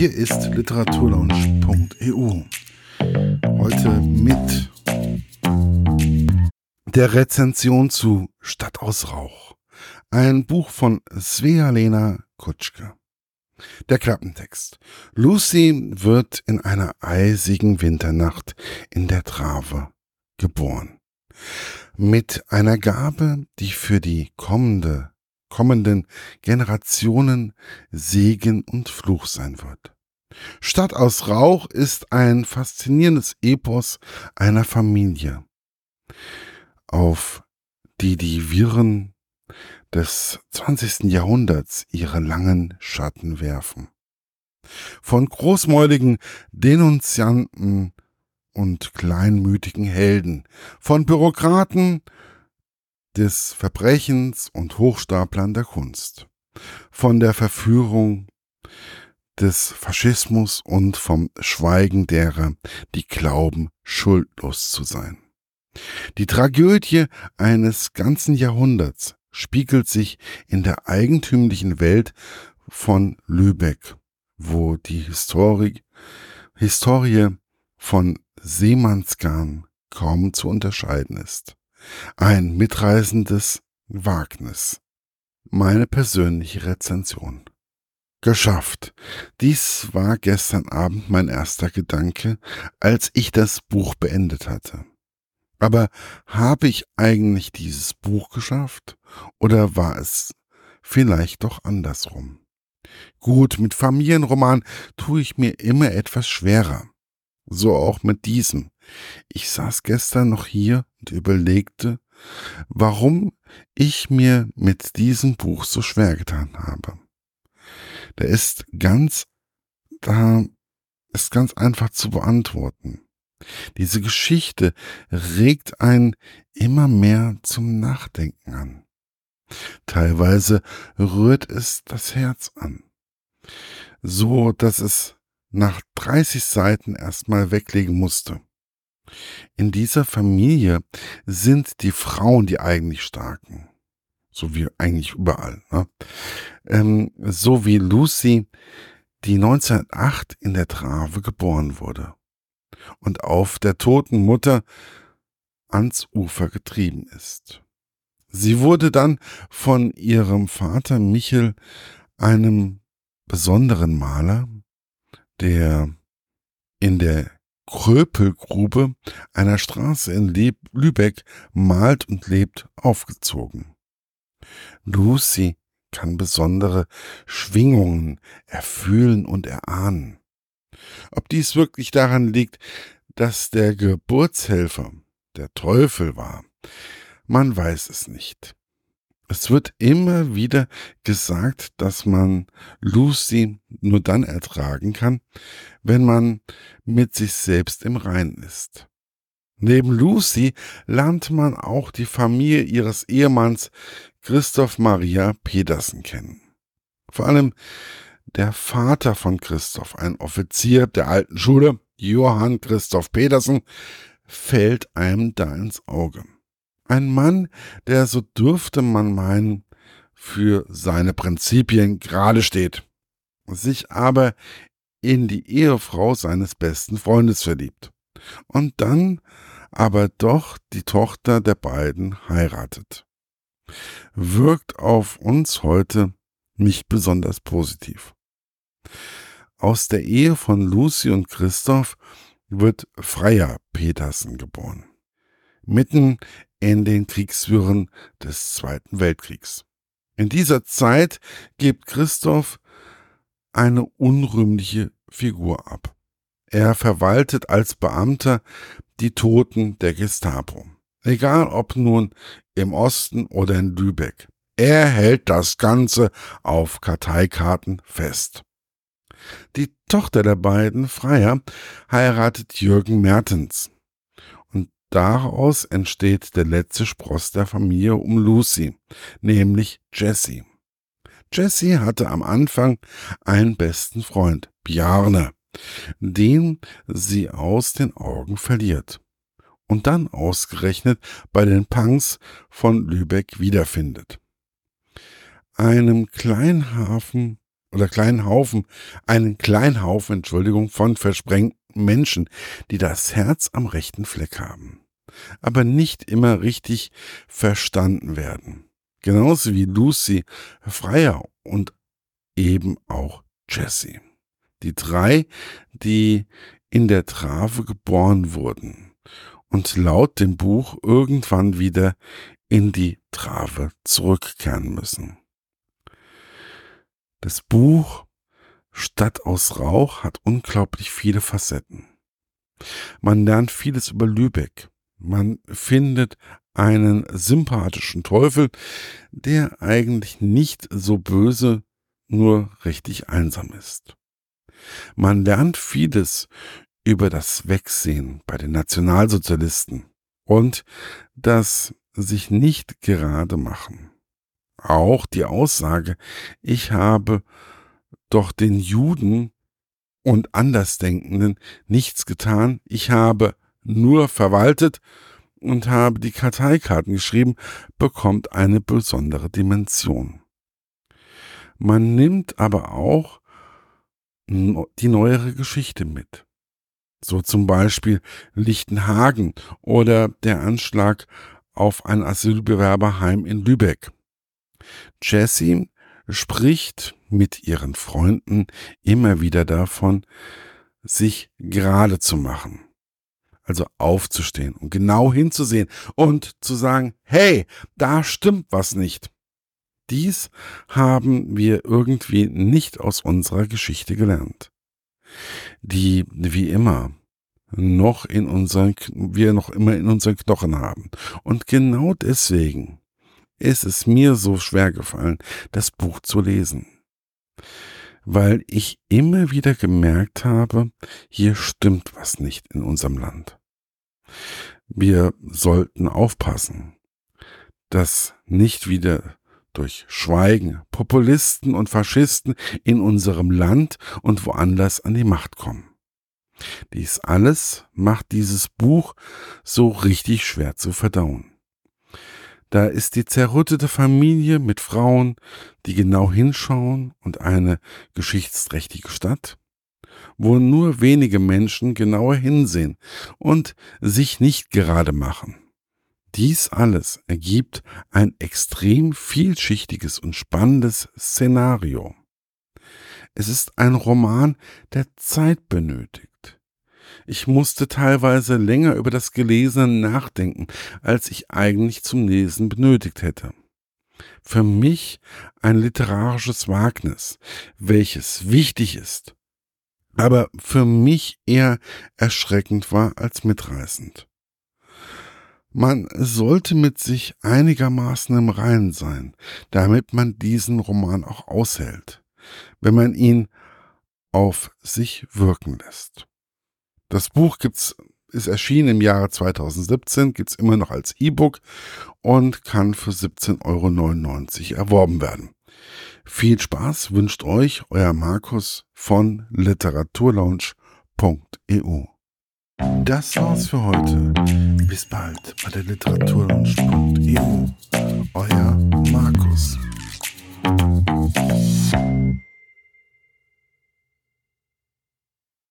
Hier ist literaturlaunch.eu. Heute mit der Rezension zu Stadt aus Rauch. Ein Buch von Svea-Lena Kutschke. Der Klappentext. Lucy wird in einer eisigen Winternacht in der Trave geboren. Mit einer Gabe, die für die kommende kommenden Generationen Segen und Fluch sein wird. Stadt aus Rauch ist ein faszinierendes Epos einer Familie, auf die die Wirren des 20. Jahrhunderts ihre langen Schatten werfen. Von großmäuligen Denunzianten und kleinmütigen Helden, von Bürokraten des Verbrechens und Hochstaplern der Kunst, von der Verführung des Faschismus und vom Schweigen derer, die glauben, schuldlos zu sein. Die Tragödie eines ganzen Jahrhunderts spiegelt sich in der eigentümlichen Welt von Lübeck, wo die Historik, Historie von Seemannsgarn kaum zu unterscheiden ist. Ein mitreißendes Wagnis. Meine persönliche Rezension. Geschafft. Dies war gestern Abend mein erster Gedanke, als ich das Buch beendet hatte. Aber habe ich eigentlich dieses Buch geschafft? Oder war es vielleicht doch andersrum? Gut, mit Familienroman tue ich mir immer etwas schwerer. So auch mit diesem. Ich saß gestern noch hier und überlegte, warum ich mir mit diesem Buch so schwer getan habe. Da ist ganz, da ist ganz einfach zu beantworten. Diese Geschichte regt einen immer mehr zum Nachdenken an. Teilweise rührt es das Herz an, so dass es nach 30 Seiten erstmal weglegen musste. In dieser Familie sind die Frauen die eigentlich Starken. So wie eigentlich überall. Ne? Ähm, so wie Lucy, die 1908 in der Trave geboren wurde und auf der toten Mutter ans Ufer getrieben ist. Sie wurde dann von ihrem Vater Michel, einem besonderen Maler, der in der Kröpelgrube einer Straße in Lübeck malt und lebt, aufgezogen. Lucy kann besondere Schwingungen erfühlen und erahnen. Ob dies wirklich daran liegt, dass der Geburtshelfer der Teufel war, man weiß es nicht. Es wird immer wieder gesagt, dass man Lucy nur dann ertragen kann, wenn man mit sich selbst im Reinen ist. Neben Lucy lernt man auch die Familie ihres Ehemanns Christoph Maria Pedersen kennen. Vor allem der Vater von Christoph, ein Offizier der alten Schule, Johann Christoph Pedersen, fällt einem da ins Auge. Ein Mann, der, so dürfte man meinen, für seine Prinzipien gerade steht, sich aber in die Ehefrau seines besten Freundes verliebt und dann aber doch die Tochter der beiden heiratet. Wirkt auf uns heute nicht besonders positiv. Aus der Ehe von Lucy und Christoph wird Freier Petersen geboren. Mitten in den Kriegswirren des Zweiten Weltkriegs. In dieser Zeit gibt Christoph eine unrühmliche Figur ab. Er verwaltet als Beamter die Toten der Gestapo. Egal ob nun im Osten oder in Lübeck. Er hält das Ganze auf Karteikarten fest. Die Tochter der beiden Freier heiratet Jürgen Mertens. Daraus entsteht der letzte Spross der Familie um Lucy, nämlich Jessie. Jessie hatte am Anfang einen besten Freund, Bjarne, den sie aus den Augen verliert und dann ausgerechnet bei den Punks von Lübeck wiederfindet. Einem kleinen Hafen oder kleinen Haufen, einen kleinen Haufen, Entschuldigung, von versprengten Menschen, die das Herz am rechten Fleck haben, aber nicht immer richtig verstanden werden. Genauso wie Lucy, Freier und eben auch Jessie. Die drei, die in der Trave geboren wurden und laut dem Buch irgendwann wieder in die Trave zurückkehren müssen. Das Buch Stadt aus Rauch hat unglaublich viele Facetten. Man lernt vieles über Lübeck. Man findet einen sympathischen Teufel, der eigentlich nicht so böse, nur richtig einsam ist. Man lernt vieles über das Wegsehen bei den Nationalsozialisten und das sich nicht gerade machen. Auch die Aussage, ich habe doch den Juden und Andersdenkenden nichts getan, ich habe nur verwaltet und habe die Karteikarten geschrieben, bekommt eine besondere Dimension. Man nimmt aber auch die neuere Geschichte mit. So zum Beispiel Lichtenhagen oder der Anschlag auf ein Asylbewerberheim in Lübeck. Jessie spricht mit ihren Freunden immer wieder davon, sich gerade zu machen. Also aufzustehen und genau hinzusehen und zu sagen, hey, da stimmt was nicht. Dies haben wir irgendwie nicht aus unserer Geschichte gelernt. Die, wie immer, noch in unseren, wir noch immer in unseren Knochen haben. Und genau deswegen ist es mir so schwer gefallen, das Buch zu lesen. Weil ich immer wieder gemerkt habe, hier stimmt was nicht in unserem Land. Wir sollten aufpassen, dass nicht wieder durch Schweigen Populisten und Faschisten in unserem Land und woanders an die Macht kommen. Dies alles macht dieses Buch so richtig schwer zu verdauen. Da ist die zerrüttete Familie mit Frauen, die genau hinschauen und eine geschichtsträchtige Stadt, wo nur wenige Menschen genauer hinsehen und sich nicht gerade machen. Dies alles ergibt ein extrem vielschichtiges und spannendes Szenario. Es ist ein Roman, der Zeit benötigt. Ich musste teilweise länger über das Gelesene nachdenken, als ich eigentlich zum Lesen benötigt hätte. Für mich ein literarisches Wagnis, welches wichtig ist, aber für mich eher erschreckend war als mitreißend. Man sollte mit sich einigermaßen im Reinen sein, damit man diesen Roman auch aushält, wenn man ihn auf sich wirken lässt. Das Buch gibt's, ist erschienen im Jahre 2017, gibt's immer noch als E-Book und kann für 17,99 Euro erworben werden. Viel Spaß wünscht euch euer Markus von literaturlaunch.eu. Das war's für heute. Bis bald bei der Literaturlaunch.eu. Euer Markus.